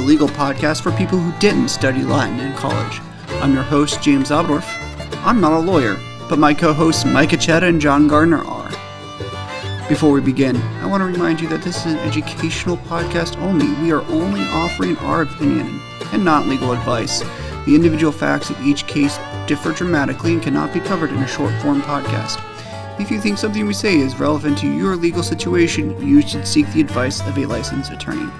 a legal podcast for people who didn't study Latin in college. I'm your host, James Obdorf. I'm not a lawyer, but my co hosts Mike Acheta and John Gardner are. Before we begin, I want to remind you that this is an educational podcast only. We are only offering our opinion and not legal advice. The individual facts of each case differ dramatically and cannot be covered in a short form podcast. If you think something we say is relevant to your legal situation, you should seek the advice of a licensed attorney.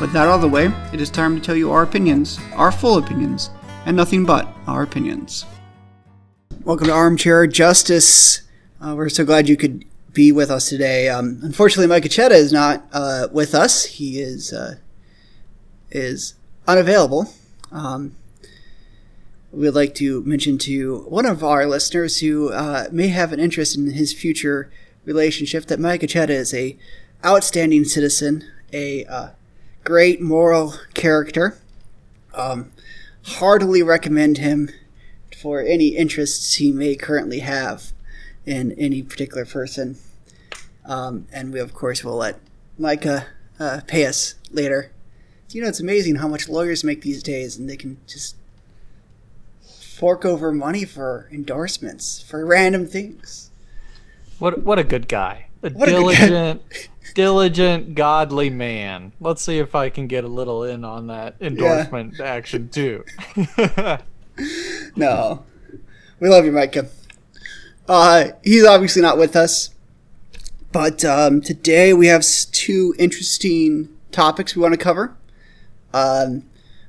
With that out of the way, it is time to tell you our opinions, our full opinions, and nothing but our opinions. Welcome to Armchair Justice. Uh, we're so glad you could be with us today. Um, unfortunately, Mike Acheta is not uh, with us. He is uh, is unavailable. Um, we'd like to mention to one of our listeners who uh, may have an interest in his future relationship that Mike Acheta is a outstanding citizen, a uh, great moral character. Um, heartily recommend him for any interests he may currently have in any particular person. Um, and we, of course, will let Micah uh, pay us later. You know, it's amazing how much lawyers make these days, and they can just fork over money for endorsements for random things. What what a good guy. A what diligent a diligent godly man. Let's see if I can get a little in on that endorsement yeah. action too. no. We love you, Micah. Uh, he's obviously not with us. But um, today we have two interesting topics we want to cover. Um,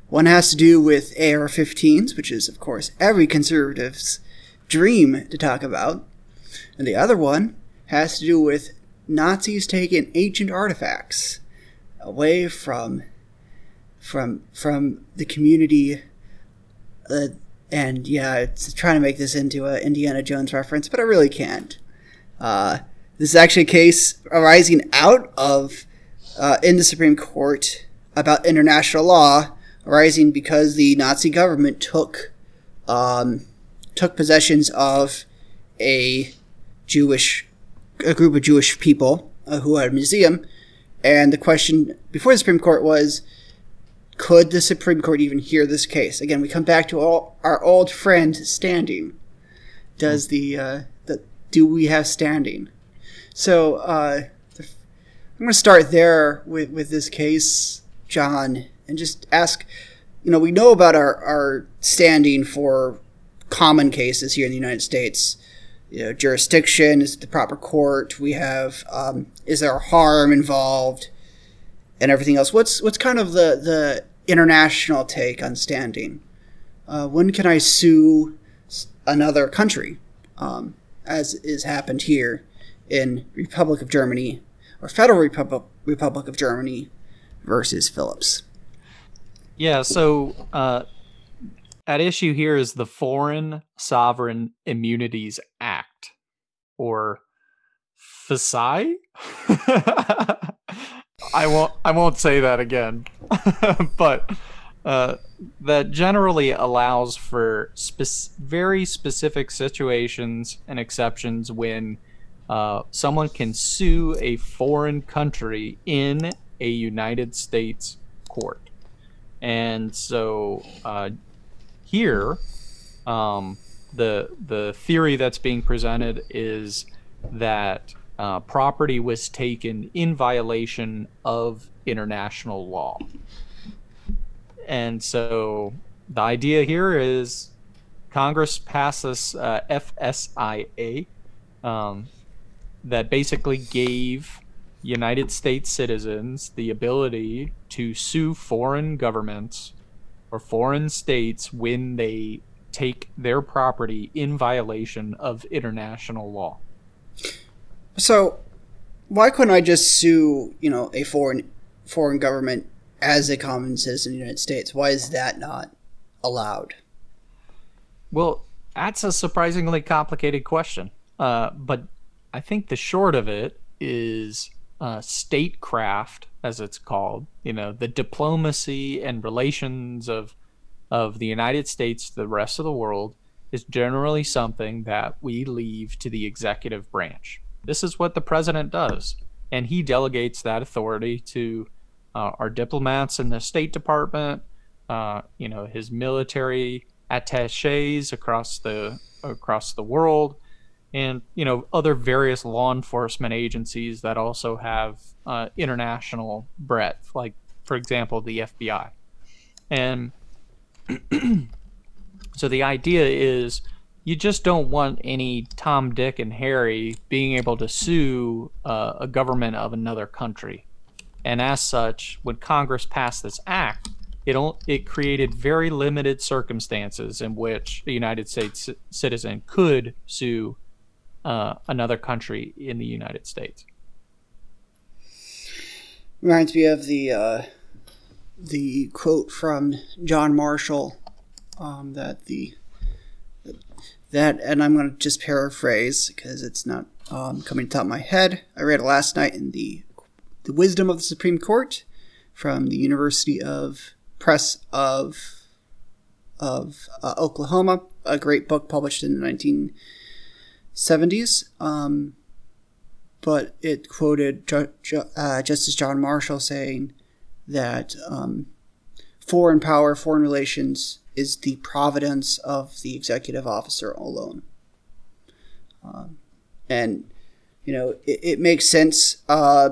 one has to do with AR 15s, which is, of course, every conservative's dream to talk about. And the other one has to do with Nazis taking ancient artifacts away from from from the community uh, and yeah it's trying to make this into a indiana jones reference but i really can't. Uh, this is actually a case arising out of uh, in the supreme court about international law arising because the Nazi government took um, took possessions of a Jewish a group of Jewish people uh, who had a museum, and the question before the Supreme Court was, could the Supreme Court even hear this case? Again, we come back to all, our old friend standing. Does the, uh, the do we have standing? So uh, I'm going to start there with with this case, John and just ask you know we know about our, our standing for common cases here in the united states you know jurisdiction is it the proper court? We have um, is there harm involved? And everything else. What's what's kind of the the international take on standing? Uh, when can i sue another country um, as is happened here in republic of germany or federal republic republic of germany versus phillips? Yeah, so uh, at issue here is the Foreign Sovereign Immunities Act, or FSI. I won't. I won't say that again, but uh, that generally allows for spe- very specific situations and exceptions when uh, someone can sue a foreign country in a United States court. And so uh, here, um, the the theory that's being presented is that uh, property was taken in violation of international law. And so the idea here is Congress passes uh, FSIA um, that basically gave United States citizens the ability to sue foreign governments or foreign states when they take their property in violation of international law. So, why couldn't I just sue, you know, a foreign foreign government as a common citizen of the United States? Why is that not allowed? Well, that's a surprisingly complicated question. Uh, but I think the short of it is uh, statecraft, as it's called, you know, the diplomacy and relations of of the United States to the rest of the world is generally something that we leave to the executive branch. This is what the president does, and he delegates that authority to uh, our diplomats in the State Department, uh, you know, his military attaches across the across the world, and you know other various law enforcement agencies that also have uh, international breadth, like for example the FBI, and so the idea is you just don't want any Tom, Dick, and Harry being able to sue uh, a government of another country. And as such, when Congress passed this act, it, it created very limited circumstances in which a United States citizen could sue uh, another country in the United States. Reminds me of the uh, the quote from John Marshall um, that the that and I'm going to just paraphrase because it's not um, coming to top of my head. I read it last night in the the Wisdom of the Supreme Court from the University of Press of of uh, Oklahoma, a great book published in 19- 70s, um, but it quoted Ju- Ju- uh, Justice John Marshall saying that um, foreign power, foreign relations is the providence of the executive officer alone. Um, and, you know, it, it makes sense uh,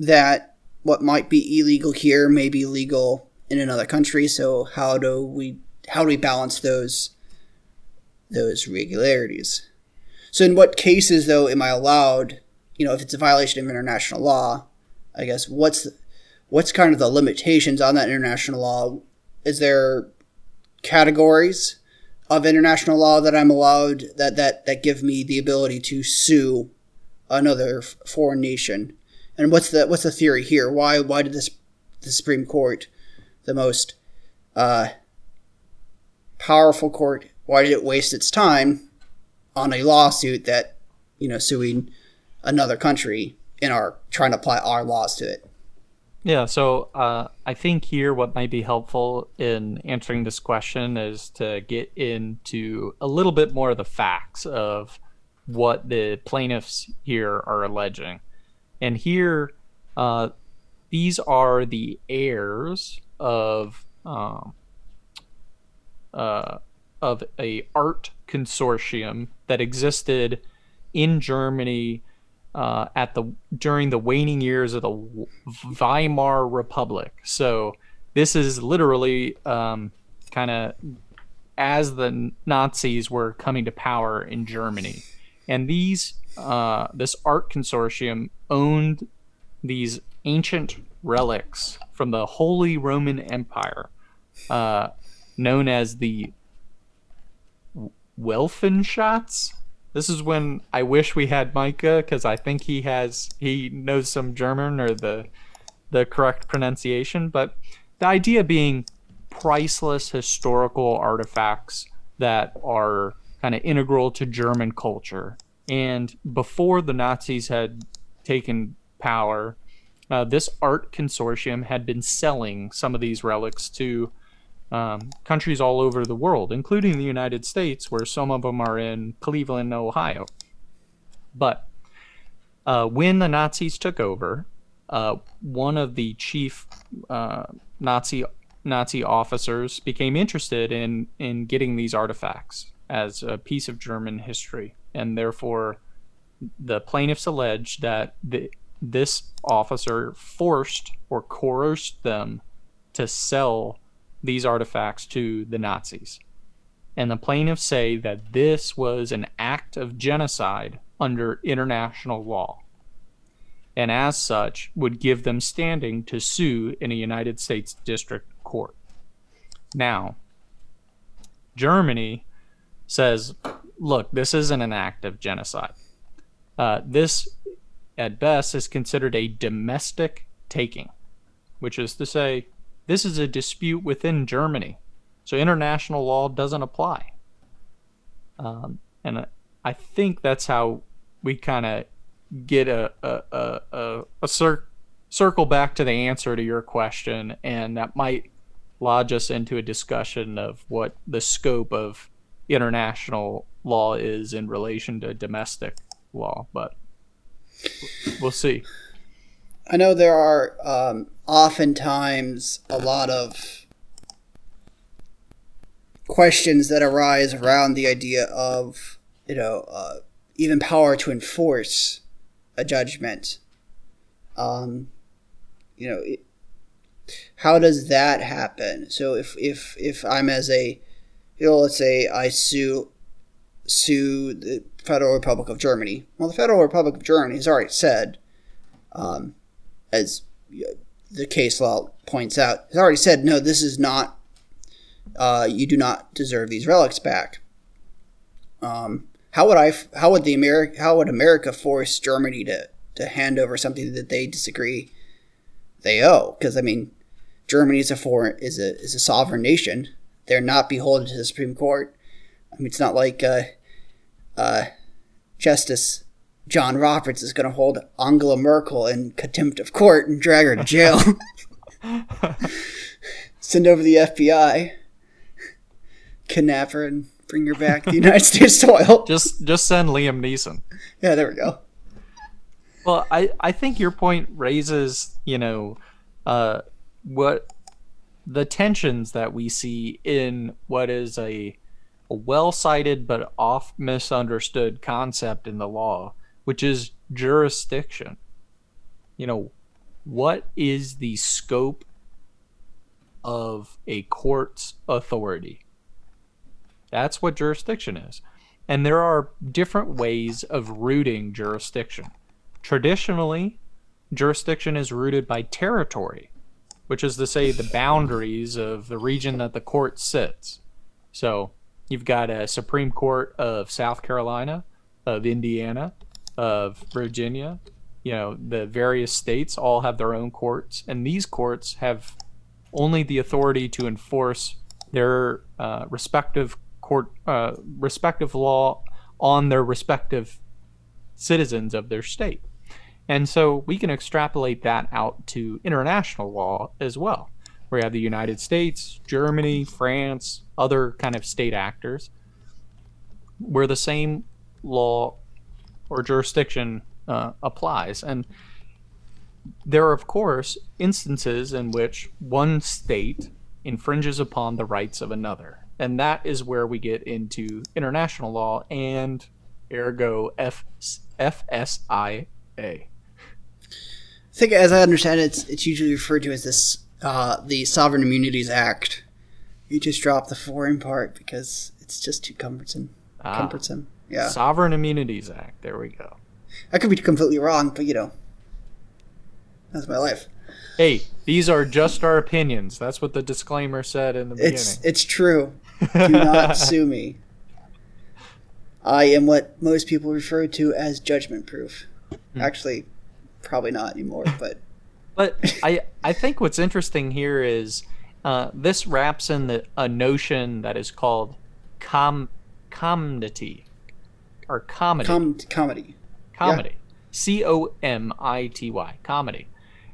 that what might be illegal here may be legal in another country. So how do we how do we balance those those regularities? So in what cases though am I allowed? You know, if it's a violation of international law, I guess what's what's kind of the limitations on that international law? Is there categories of international law that I'm allowed that that that give me the ability to sue another foreign nation. And what's the what's the theory here? Why why did this the Supreme Court, the most uh, powerful court, why did it waste its time on a lawsuit that you know suing another country and are trying to apply our laws to it? Yeah, so uh, I think here what might be helpful in answering this question is to get into a little bit more of the facts of what the plaintiffs here are alleging. And here, uh, these are the heirs of um, uh, of a art consortium that existed in Germany uh, at the during the waning years of the Weimar Republic. So this is literally um, kind of as the Nazis were coming to power in Germany, and these uh, this art consortium owned these ancient relics from the Holy Roman Empire, uh, known as the Welfenschatz. This is when I wish we had Micah because I think he has he knows some German or the the correct pronunciation. But the idea being priceless historical artifacts that are kind of integral to German culture. And before the Nazis had taken power, uh, this art consortium had been selling some of these relics to um, countries all over the world, including the United States, where some of them are in Cleveland, Ohio. But uh, when the Nazis took over, uh, one of the chief uh, Nazi Nazi officers became interested in in getting these artifacts as a piece of German history, and therefore the plaintiffs allege that the, this officer forced or coerced them to sell these artifacts to the Nazis. And the plaintiffs say that this was an act of genocide under international law, and as such would give them standing to sue in a United States District Court. Now, Germany says, look, this isn't an act of genocide. Uh, this, at best, is considered a domestic taking, which is to say, this is a dispute within Germany, so international law doesn't apply. Um, and I think that's how we kind of get a a a, a, a cir- circle back to the answer to your question, and that might lodge us into a discussion of what the scope of international law is in relation to domestic law. But we'll see. I know there are um, oftentimes a lot of questions that arise around the idea of, you know, uh, even power to enforce a judgment. Um, you know, it, how does that happen? So if if if I'm as a, you know, let's say I sue sue the Federal Republic of Germany. Well, the Federal Republic of Germany has already said, um, as the case law points out, has already said, no, this is not. Uh, you do not deserve these relics back. Um, how would I? How would the America? How would America force Germany to to hand over something that they disagree they owe? Because I mean, Germany is a foreign is a is a sovereign nation. They're not beholden to the Supreme Court. I mean, it's not like uh, uh, Justice John Roberts is going to hold Angela Merkel in contempt of court and drag her to jail. Send over the FBI, kidnap her, and bring her back to the United States soil. Just just send Liam Neeson. Yeah, there we go. Well, I, I think your point raises, you know, uh, what the tensions that we see in what is a, a well cited but oft misunderstood concept in the law, which is jurisdiction. You know, what is the scope of a court's authority? That's what jurisdiction is. And there are different ways of rooting jurisdiction. Traditionally, jurisdiction is rooted by territory, which is to say the boundaries of the region that the court sits. So you've got a Supreme Court of South Carolina, of Indiana, of Virginia. You know, the various states all have their own courts, and these courts have only the authority to enforce their uh, respective court, uh, respective law on their respective citizens of their state. And so we can extrapolate that out to international law as well. We have the United States, Germany, France, other kind of state actors, where the same law or jurisdiction uh, applies. And there are, of course, instances in which one state infringes upon the rights of another. And that is where we get into international law and ergo F- FSIA. I think, as I understand it, it's, it's usually referred to as this uh, the Sovereign Immunities Act. You just drop the foreign part because it's just too cumbersome. Ah. Cumbersome. Yeah. Sovereign Immunities Act. There we go. I could be completely wrong, but you know, that's my life. Hey, these are just our opinions. That's what the disclaimer said in the beginning. it's it's true. Do not sue me. I am what most people refer to as judgment proof. Hmm. Actually, probably not anymore, but But I I think what's interesting here is uh, this wraps in the, a notion that is called com comity or comedy com- comedy. comedy C O M I T Y comedy,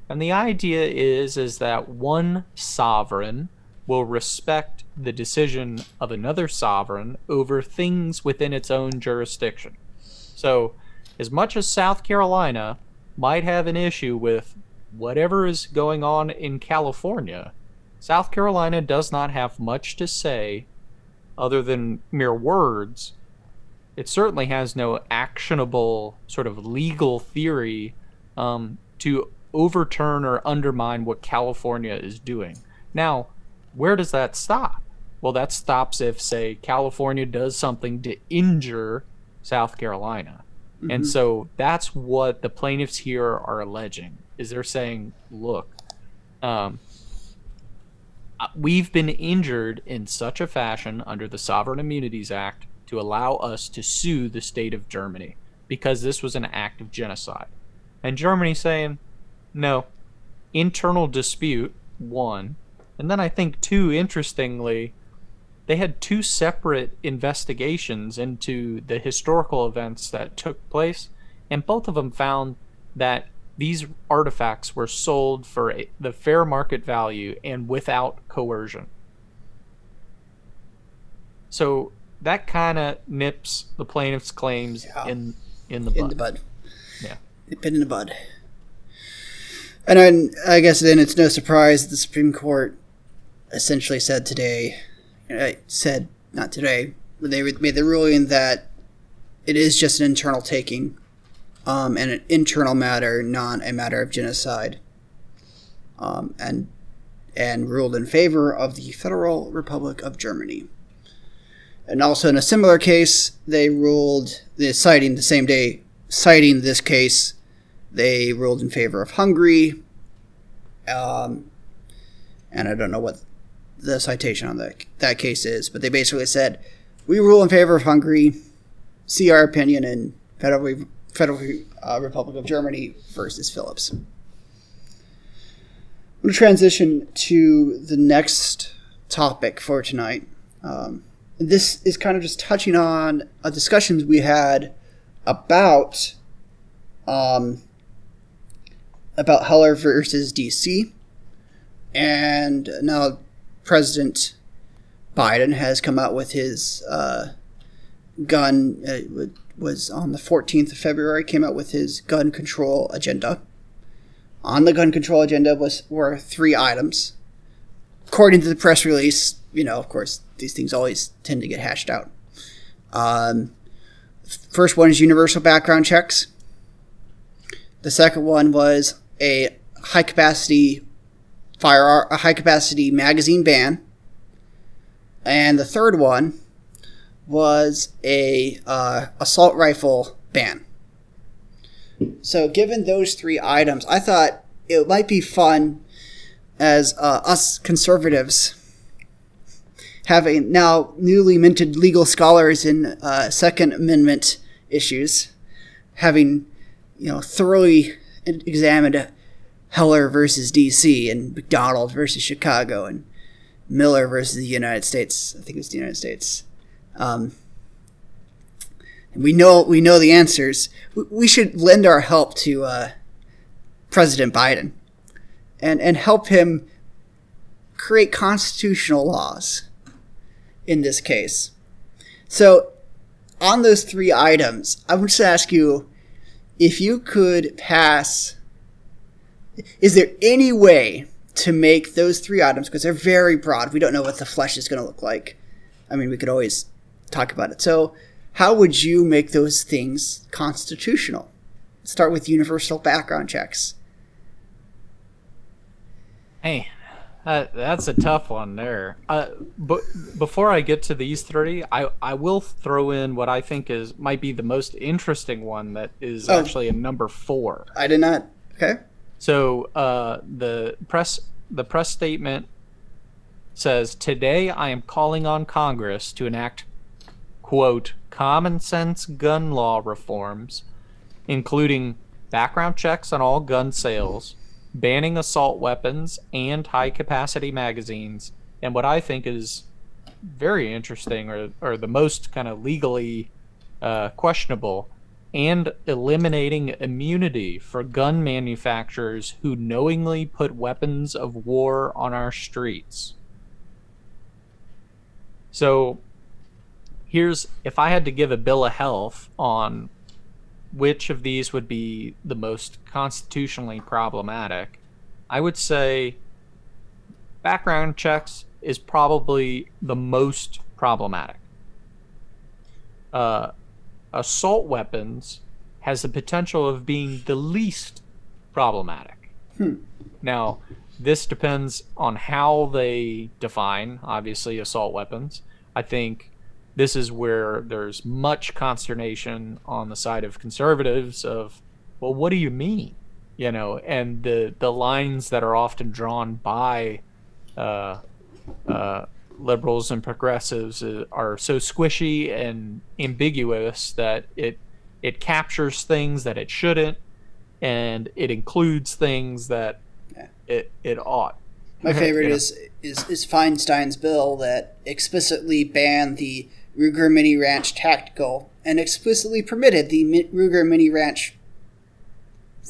and the idea is is that one sovereign will respect the decision of another sovereign over things within its own jurisdiction. So, as much as South Carolina might have an issue with whatever is going on in California, South Carolina does not have much to say other than mere words. It certainly has no actionable sort of legal theory um, to overturn or undermine what California is doing. Now, where does that stop? Well, that stops if, say, California does something to injure South Carolina. And so that's what the plaintiffs here are alleging is they're saying, look, um, uh, we've been injured in such a fashion under the Sovereign Immunities Act to allow us to sue the state of Germany because this was an act of genocide. And Germany saying, no, internal dispute, one. And then I think, two, interestingly, they had two separate investigations into the historical events that took place, and both of them found that these artifacts were sold for a, the fair market value and without coercion. So that kind of nips the plaintiff's claims Yeah. in in the bud. In the bud. Yeah. In the bud. And then I guess then it's no surprise that the Supreme Court essentially said today, uh, said not today, but they made the ruling that it is just an internal taking, um, and an internal matter, not a matter of genocide, um, and and ruled in favor of the Federal Republic of Germany. And also in a similar case, they ruled, they citing the same day, citing this case, they ruled in favor of Hungary. Um, and I don't know what the citation on that, that case is, but they basically said, we rule in favor of Hungary, see our opinion in Federal, Federal uh, Republic of Germany versus Phillips. I'm going to transition to the next topic for tonight. Um, this is kind of just touching on a discussions we had about um, about Heller versus DC, and now President Biden has come out with his uh, gun. Uh, was on the 14th of February. Came out with his gun control agenda. On the gun control agenda was were three items. According to the press release, you know, of course, these things always tend to get hashed out. Um, first one is universal background checks. The second one was a high capacity fire a high capacity magazine ban. And the third one was a uh, assault rifle ban. So, given those three items, I thought it might be fun as uh, us conservatives having now newly minted legal scholars in uh, Second Amendment issues, having you know thoroughly examined Heller versus D.C. and McDonald versus Chicago and Miller versus the United States. I think it's the United States. Um, we know we know the answers. We should lend our help to uh, President Biden, and and help him create constitutional laws in this case. So, on those three items, I would just ask you if you could pass. Is there any way to make those three items, because they're very broad, we don't know what the flesh is going to look like? I mean, we could always talk about it. So, how would you make those things constitutional? Start with universal background checks. Hey, uh, that's a tough one there. Uh, but before I get to these three, I, I will throw in what I think is might be the most interesting one that is oh. actually a number four. I did not. Okay. So uh, the press the press statement says today I am calling on Congress to enact quote common sense gun law reforms, including background checks on all gun sales banning assault weapons and high capacity magazines, and what I think is very interesting or, or the most kind of legally uh, questionable, and eliminating immunity for gun manufacturers who knowingly put weapons of war on our streets. So, here's if I had to give a bill of health on which of these would be the most constitutionally problematic, I would say background checks is probably the most problematic. Uh, assault weapons has the potential of being the least problematic. Hmm. Now, this depends on how they define, obviously, assault weapons. I think this is where there's much consternation on the side of conservatives of well what do you mean? You know and the the lines that are often drawn by uh, uh, liberals and progressives uh, are so squishy and ambiguous that it it captures things that it shouldn't and it includes things that yeah. it it ought. My favorite is, is is Feinstein's bill that explicitly banned the Ruger Mini Ranch Tactical and explicitly permitted the Ruger Mini Ranch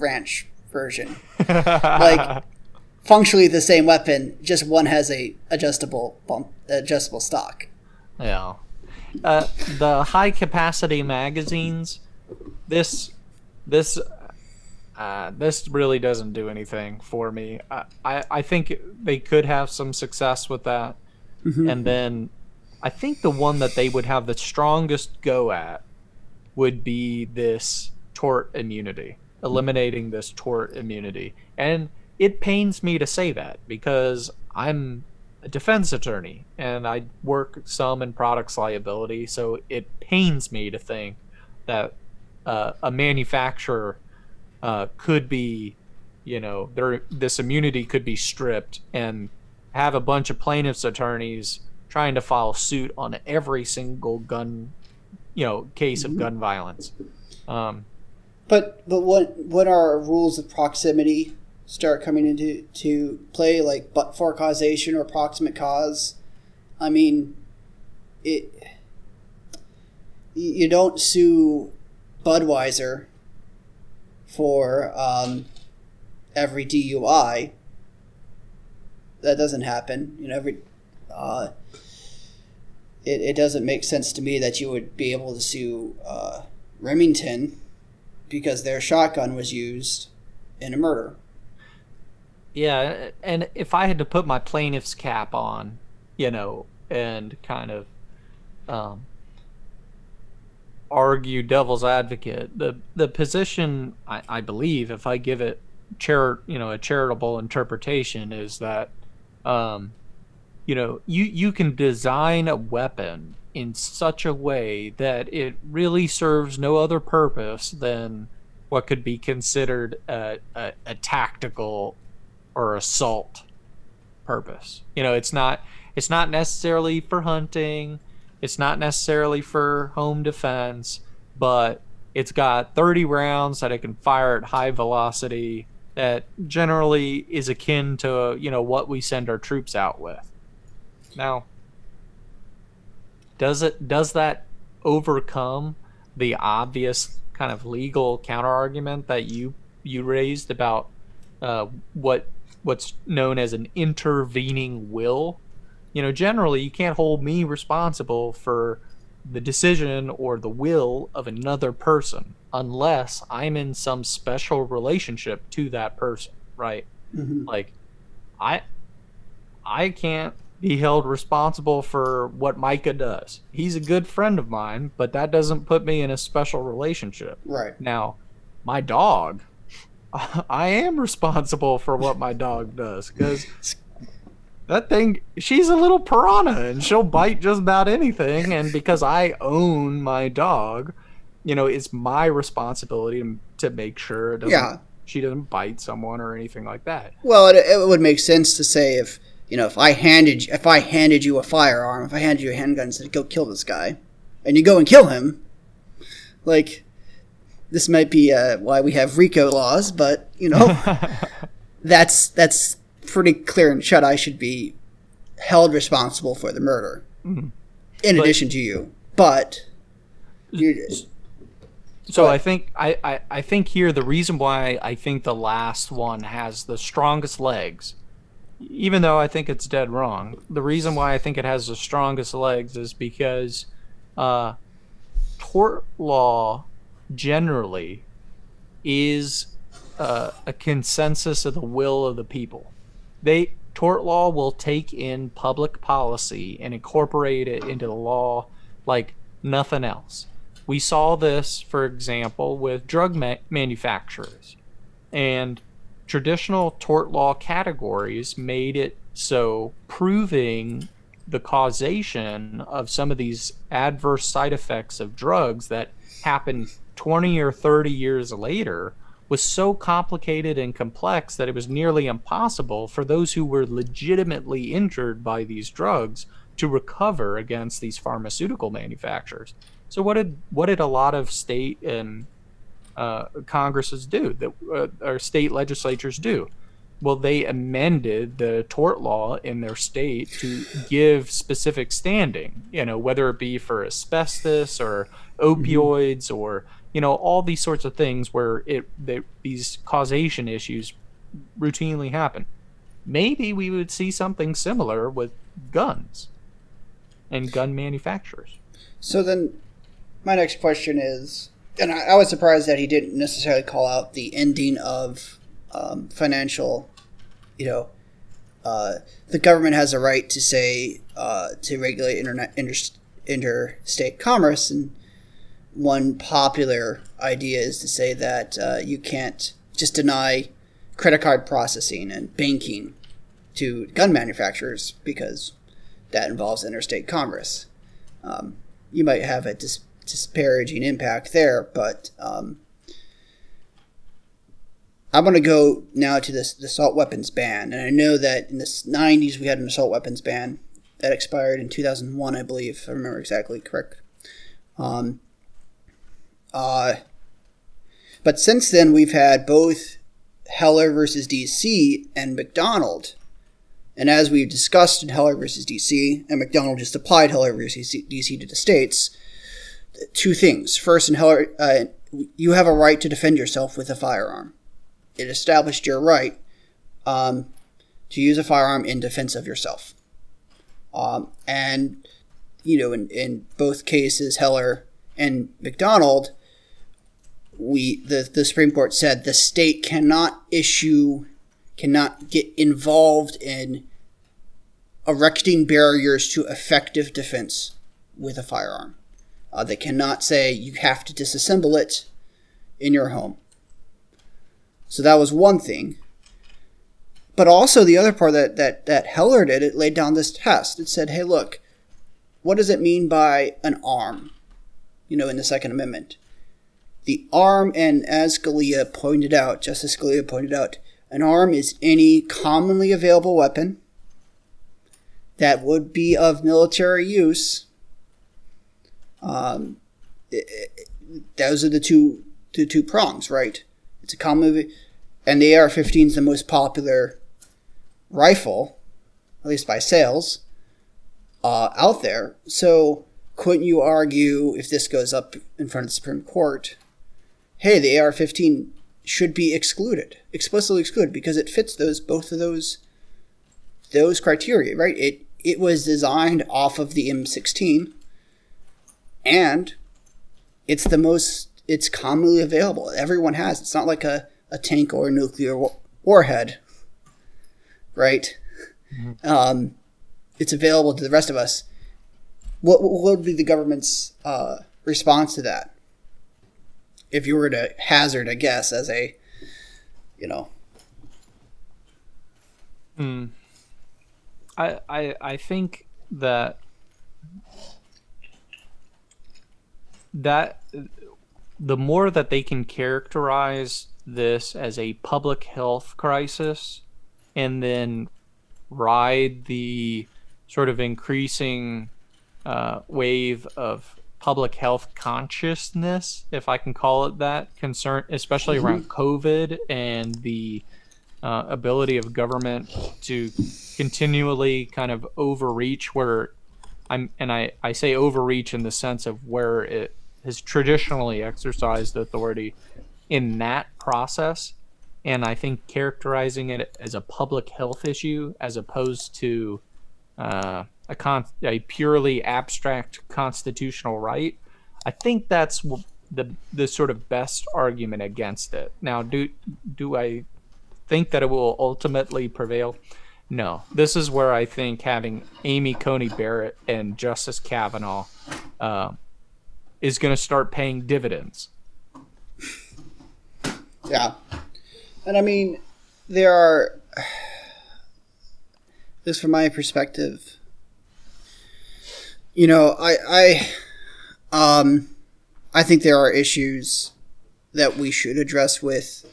Ranch version. like functionally the same weapon, just one has a adjustable bump, adjustable stock. Yeah. Uh, the high capacity magazines. This this uh, this really doesn't do anything for me. I, I, I think they could have some success with that. Mhm. And then I think the one that they would have the strongest go at would be this tort immunity, eliminating this tort immunity. And it pains me to say that because I'm a defense attorney and I work some in products liability, so it pains me to think that uh, a manufacturer uh, could be, you know, this immunity could be stripped and have a bunch of plaintiffs' attorneys trying to file suit on every single gun, you know, case of gun violence. Um, But but what what are rules of proximity start coming into to play like but for causation or proximate cause? I mean, it you you don't sue Budweiser for um, every DUI. That doesn't happen. You know, every uh, it, it doesn't make sense to me that you would be able to sue uh, Remington because their shotgun was used in a murder. Yeah, and if I had to put my plaintiff's cap on, you know, and kind of um, argue devil's advocate, the the position I, I believe, if I give it char you know a charitable interpretation, is that um, you know you you can design a weapon in such a way that it really serves no other purpose than what could be considered a, a, a tactical or assault purpose. You know, it's not it's not necessarily for hunting, it's not necessarily for home defense, but it's got 30 rounds that it can fire at high velocity that generally is akin to, you know, what we send our troops out with. Now, does it does that overcome the obvious kind of legal counterargument that you you raised about uh, what what's known as an intervening will. You know, generally you can't hold me responsible for the decision or the will of another person unless I'm in some special relationship to that person, right? Mhm. Like I I can't be held responsible for what Micah does. He's a good friend of mine, but that doesn't put me in a special relationship. Right. Now, my dog, I am responsible for what my dog does because that thing, she's a little piranha and she'll bite just about anything. And because I own my dog, you know, it's my responsibility to, to make sure it doesn't, Yeah. she doesn't bite someone or anything like that. Well, it, it would make sense to say if you know if I handed if I handed you a firearm, if I handed you a handgun and said go kill this guy, and you go and kill him, like this might be uh, why we have RICO laws, but you know that's that's pretty clear and shut. I should be held responsible for the murder, Mhm. in But- addition to you. But you, So But- I think I, I, I think here the reason why I think the last one has the strongest legs, even though I think it's dead wrong, the reason why I think it has the strongest legs is because uh, tort law generally is uh, a consensus of the will of the people. They tort law will take in public policy and incorporate it into the law like nothing else. We saw this, for example, with drug ma- manufacturers. And traditional tort law categories made it so proving the causation of some of these adverse side effects of drugs that happen 20 or 30 years later was so complicated and complex that it was nearly impossible for those who were legitimately injured by these drugs to recover against these pharmaceutical manufacturers. So what did what did a lot of state and uh, Congresses do that uh, or state legislatures do? Well, they amended the tort law in their state to give specific standing. You know, whether it be for asbestos or opioids or you know all these sorts of things where it they, these causation issues routinely happen. Maybe we would see something similar with guns and gun manufacturers. so then my next question is and I, I, was surprised that he didn't necessarily call out the ending of um, financial, you know, uh, the government has a right to say uh, to regulate internet inter, interstate commerce, and one popular idea is to say that uh, you can't just deny credit card processing and banking to gun manufacturers because that involves interstate commerce. Um, you might have a dis- disparaging impact there, but um, I'm going to go now to this the assault weapons ban, and I know that in the 90s we had an assault weapons ban that expired in 2001, I believe, if I remember exactly correct. Um, uh, but since then, we've had both Heller versus DC and McDonald. And as we've discussed in Heller versus DC, and McDonald just applied Heller versus DC to the states, two things. First, in Heller, uh, you have a right to defend yourself with a firearm. It established your right um, to use a firearm in defense of yourself. Um, and, you know, in, in both cases, Heller and McDonald, we the, the Supreme Court said the state cannot issue, cannot get involved in erecting barriers to effective defense with a firearm. Uh, they cannot say you have to disassemble it in your home. So that was one thing. But also the other part that, that, that Heller did, it laid down this test. It said, hey, look, what does it mean by an arm? You know, in the Second Amendment. The arm, and as Scalia pointed out, Justice Scalia pointed out, an arm is any commonly available weapon that would be of military use. Um, it, it, those are the two the two prongs, right? It's a common, and the AR-15 is the most popular rifle, at least by sales, uh, out there. So couldn't you argue if this goes up in front of the Supreme Court hey, the AR-15 should be excluded, explicitly excluded, because it fits those both of those those criteria, right? It it was designed off of the M16, and it's the most it's commonly available. Everyone has. It's not like a, a tank or a nuclear warhead, right? Mm-hmm. Um, it's available to the rest of us. What, what would be the government's uh, response to that? if you were to hazard a guess as a, you know. Hmm. I I I think that that the more that they can characterize this as a public health crisis and then ride the sort of increasing uh, wave of public health consciousness, if I can call it that, concern, especially mm-hmm. around COVID and the uh, ability of government to continually kind of overreach where I'm, and I, I say overreach in the sense of where it has traditionally exercised authority in that process. And I think characterizing it as a public health issue as opposed to uh, a con a purely abstract constitutional right. I think that's the the sort of best argument against it. Now, do do I think that it will ultimately prevail? No. This is where I think having Amy Coney Barrett and Justice Kavanaugh uh, is going to start paying dividends. Yeah, and I mean there are. This, from my perspective, you know, I, I, um, I think there are issues that we should address with,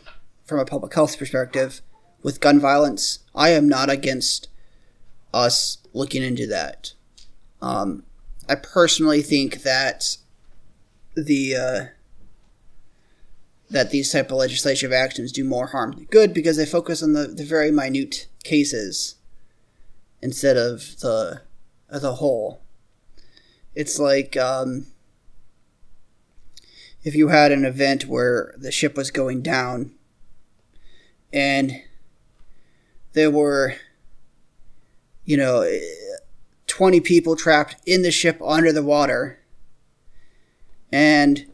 from a public health perspective, with gun violence. I am not against us looking into that. Um, I personally think that the uh, that these type of legislative actions do more harm than good because they focus on the, the very minute cases instead of the the whole. It's like um, if you had an event where the ship was going down and there were, you know, 20 people trapped in the ship under the water and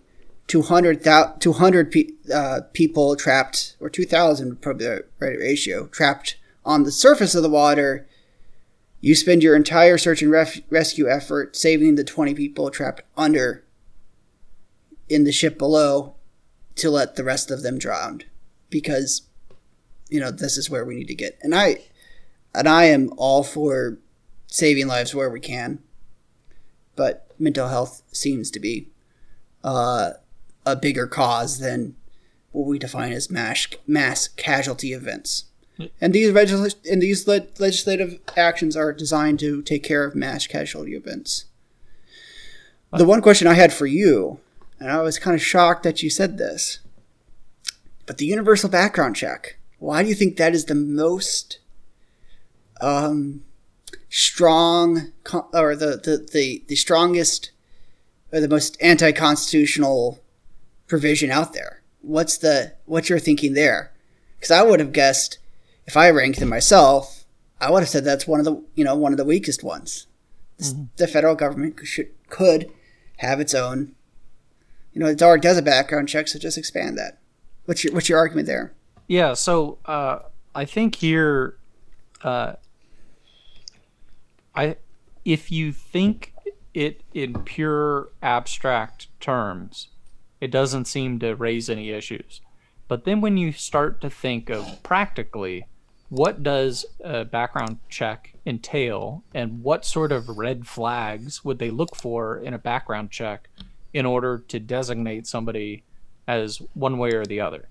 200, 200 pe- uh, people trapped, or 2,000 probably the right ratio, trapped on the surface of the water, you spend your entire search and ref- rescue effort saving the 20 people trapped under in the ship below to let the rest of them drown because you know this is where we need to get. And i and i am all for saving lives where we can but mental health seems to be uh, a bigger cause than what we define as mass mass casualty events and these and these le- legislative actions are designed to take care of mass casualty events. The one question I had for you, and I was kind of shocked that you said this, but the universal background check. Why do you think that is the most um, strong or the, the, the, the strongest or the most anti-constitutional provision out there? What's the what's your thinking there? Because I would have guessed if I ranked them myself, I would have said that's one of the you know one of the weakest ones. Mm-hmm. The federal government should could have its own. You know, it already does a background check, so just expand that. What's your what's your argument there? Yeah, so uh, I think here, uh, I if you think it in pure abstract terms, it doesn't seem to raise any issues. But then when you start to think of practically, what does a background check entail and what sort of red flags would they look for in a background check in order to designate somebody as one way or the other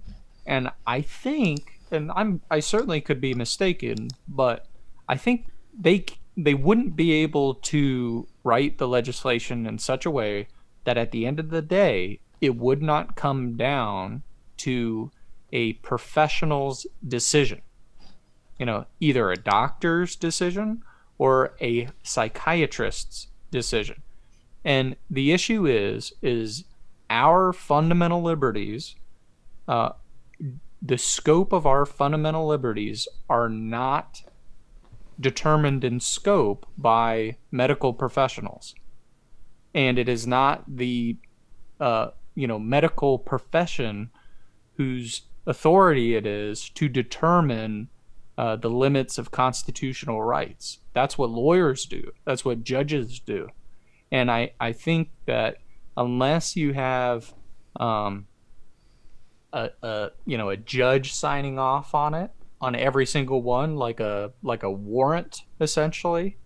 and i think and i'm i certainly could be mistaken but i think they they wouldn't be able to write the legislation in such a way that at the end of the day it would not come down to a professional's decision you know, either a doctor's decision or a psychiatrist's decision. And the issue is is our fundamental liberties, uh, the scope of our fundamental liberties are not determined in scope by medical professionals, and it is not the uh, you know medical profession whose authority it is to determine uh, the limits of constitutional rights. That's what lawyers do. That's what judges do. And I, I think that unless you have um, a, a you know a judge signing off on it on every single one like a like a warrant essentially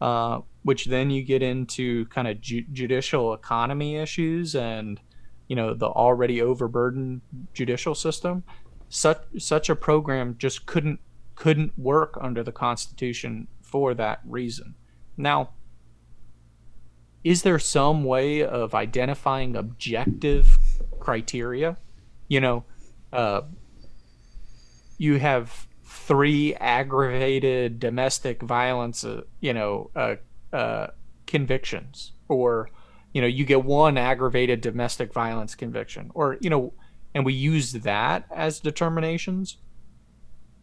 uh, which then you get into kind of ju- judicial economy issues and you know the already overburdened judicial system such such a program just couldn't couldn't work under the Constitution for that reason. Now, is there some way of identifying objective criteria? You know, uh, you have three aggravated domestic violence, uh, you know, uh, uh convictions, or you know, you get one aggravated domestic violence conviction, or you know, and we use that as determinations.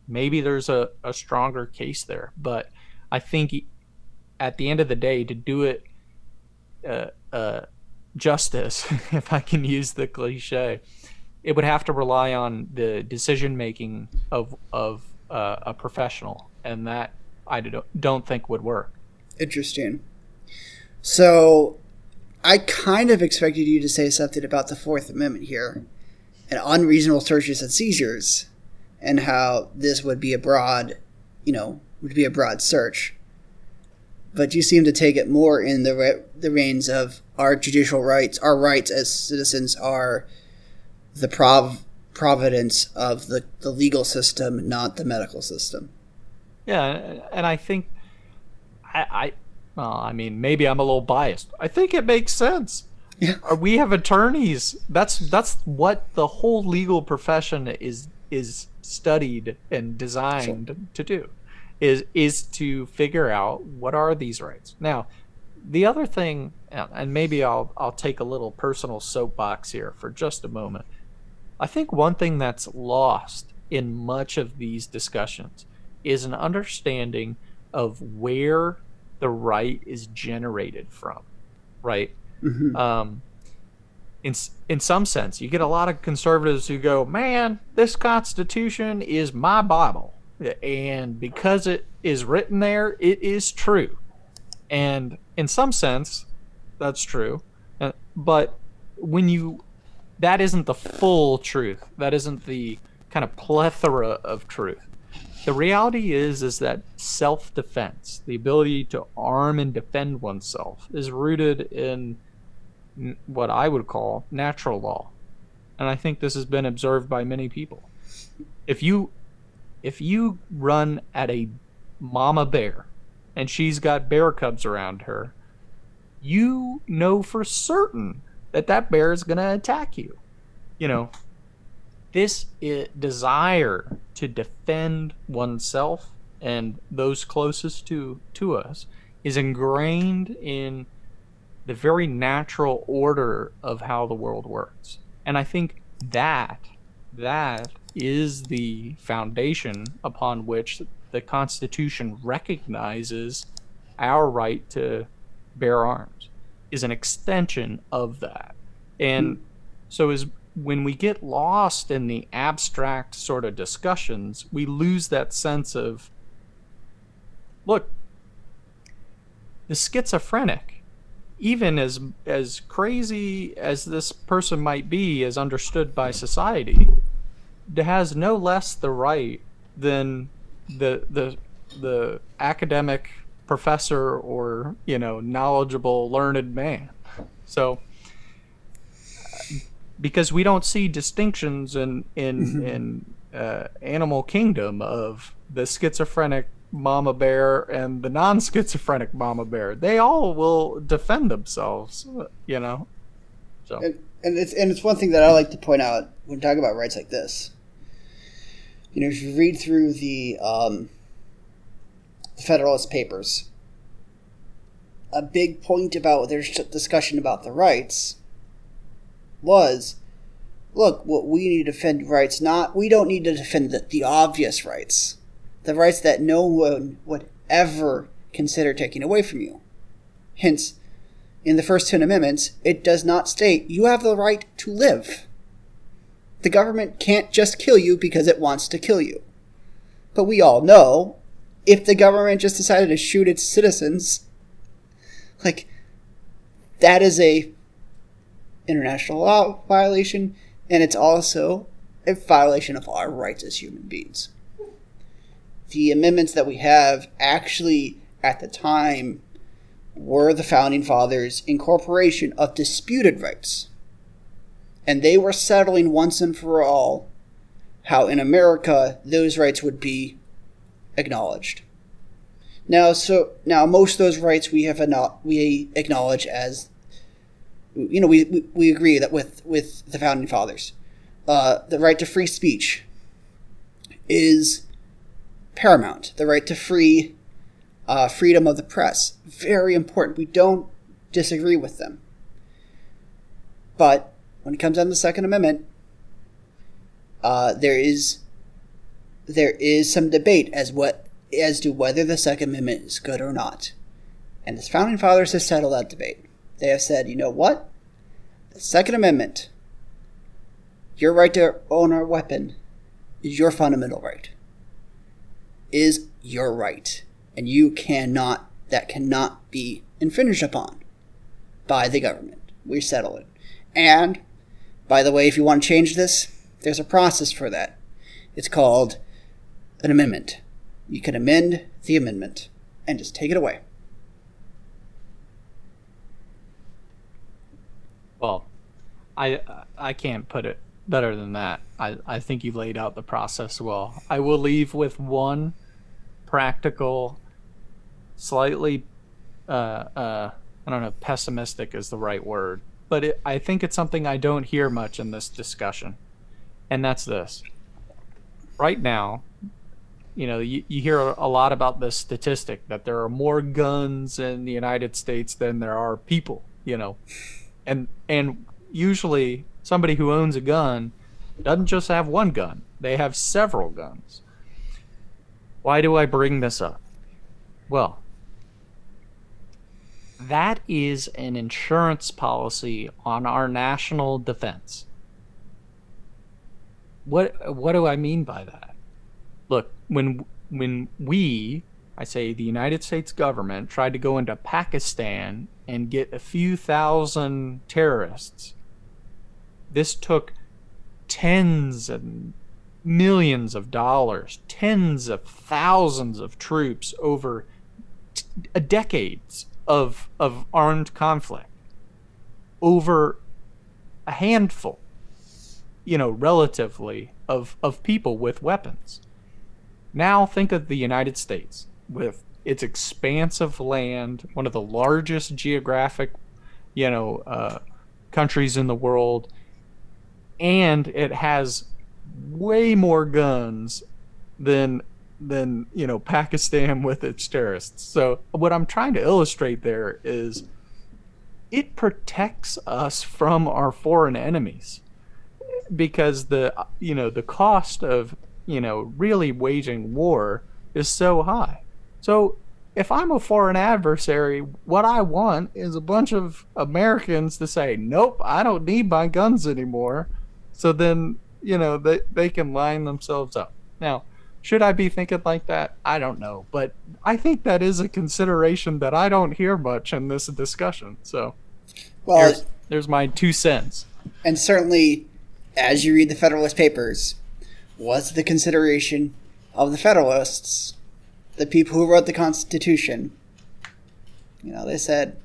Maybe there's a, a stronger case there. But I think at the end of the day, to do it uh, uh, justice, if I can use the cliche, it would have to rely on the decision making of of uh, a professional, and that I don't think would work. Interesting. So, I kind of expected you to say something about the Fourth Amendment here, and unreasonable searches and seizures and how this would be a broad, you know, would be a broad search. But you seem to take it more in the re- the reins of our judicial rights. Our rights as citizens are the prov- providence of the, the legal system, not the medical system. Yeah, and I think I, I well, I mean, maybe I'm a little biased. I think it makes sense. Yeah. Uh, we have attorneys. That's that's what the whole legal profession is is studied and designed sure. to do is is to figure out what are these rights. Now, the other thing, and maybe I'll I'll take a little personal soapbox here for just a moment. I think one thing that's lost in much of these discussions is an understanding of where the right is generated from, right? Mm-hmm. Um, in in some sense, you get a lot of conservatives who go, "Man, this Constitution is my Bible, and because it is written there, it is true." And in some sense, that's true. Uh, but when you that isn't the full truth. That isn't the kind of plethora of truth. The reality is is that self-defense, the ability to arm and defend oneself is rooted in what I would call natural law. And I think this has been observed by many people. If you if you run at a mama bear and she's got bear cubs around her, you know for certain that that bear is going to attack you. You know, this desire to defend oneself and those closest to to us is ingrained in the very natural order of how the world works. And I think that that is the foundation upon which the Constitution recognizes our right to bear arms is an extension of that. And hmm. so is when we get lost in the abstract sort of discussions, we lose that sense of look, the schizophrenic, even as as crazy as this person might be as understood by society, has no less the right than the the the academic professor or you know knowledgeable learned man. So because we don't see distinctions in in mm-hmm. in uh, animal kingdom of the schizophrenic mama bear and the non-schizophrenic mama bear they all will defend themselves you know? So. And, and it's and it's one thing that i like to point out when talking about rights like this. You know if you read through the um, the federalist papers. A big point about their discussion about the rights was look what we need to defend rights not we don't need to defend the, the obvious rights the rights that no one would ever consider taking away from you. Hence in the first 10 amendments it does not state you have the right to live. The government can't just kill you because it wants to kill you. But we all know if the government just decided to shoot its citizens like that is a international law violation, and it's also a violation of our rights as human beings. The amendments that we have actually, at the time, were the founding fathers' incorporation of disputed rights. And they were settling once and for all how in America those rights would be acknowledged. Now, so now most of those rights we have not we acknowledge as, you know, we, we, we agree that with with the founding fathers, uh, the right to free speech is paramount. The right to free uh, freedom of the press very important. We don't disagree with them, but when it comes down to the Second Amendment, uh, there is there is some debate as what as to whether the Second Amendment is good or not. And the Founding Fathers have settled that debate. They have said, you know what? The Second Amendment, your right to own a weapon, is your fundamental right. Is your right. And you cannot, that cannot be infringed upon by the government. We settle it. And, by the way, if you want to change this, there's a process for that. It's called an amendment you can amend the amendment and just take it away. Well, I I can't put it better than that. I, I think you laid out the process well. I will leave with one practical, slightly, uh, uh, I don't know, pessimistic is the right word, but it, I think it's something I don't hear much in this discussion, and that's this. Right now, you know, you, you hear a lot about the statistic that there are more guns in the United States than there are people, you know. And and usually somebody who owns a gun doesn't just have one gun. They have several guns. Why do I bring this up? Well, that is an insurance policy on our national defense. What what do I mean by that? Look, when when we, I say the United States government tried to go into Pakistan and get a few thousand terrorists, this took tens and millions of dollars, tens of thousands of troops over t- decades of of armed conflict. Over a handful you know relatively of of people with weapons now think of the United States with its expansive land one of the largest geographic you know uh, countries in the world and it has way more guns than than you know Pakistan with its terrorists. So what I'm trying to illustrate there is it protects us from our foreign enemies because the you know the cost of you know really waging war is so high. So if I'm a foreign adversary, what I want is a bunch of Americans to say, "Nope, I don't need my guns anymore." So then, you know, they they can line themselves up. Now, should I be thinking like that? I don't know, but I think that is a consideration that I don't hear much in this discussion. So, Well, there's, there's my two cents. and certainly, as you read the Federalist Papers, was the consideration of the Federalists, the people who wrote the Constitution. You know, they said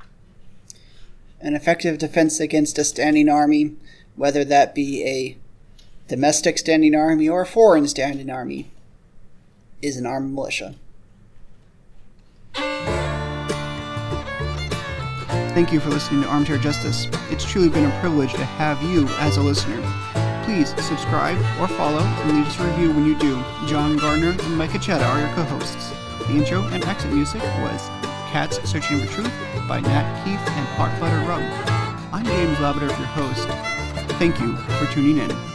an effective defense against a standing army, whether that be a domestic standing army or a foreign standing army, is an armed militia. Thank you for listening to Armchair Justice. It's truly been a privilege to have you as a listener. Please subscribe or follow and leave us a review when you do. John Gardner and Micah Chetta are your co-hosts. The intro and exit music was Cats Searching for Truth by Nat Keefe and Hot Buttered Rum. I'm James Labrador, your host. Thank you for tuning in.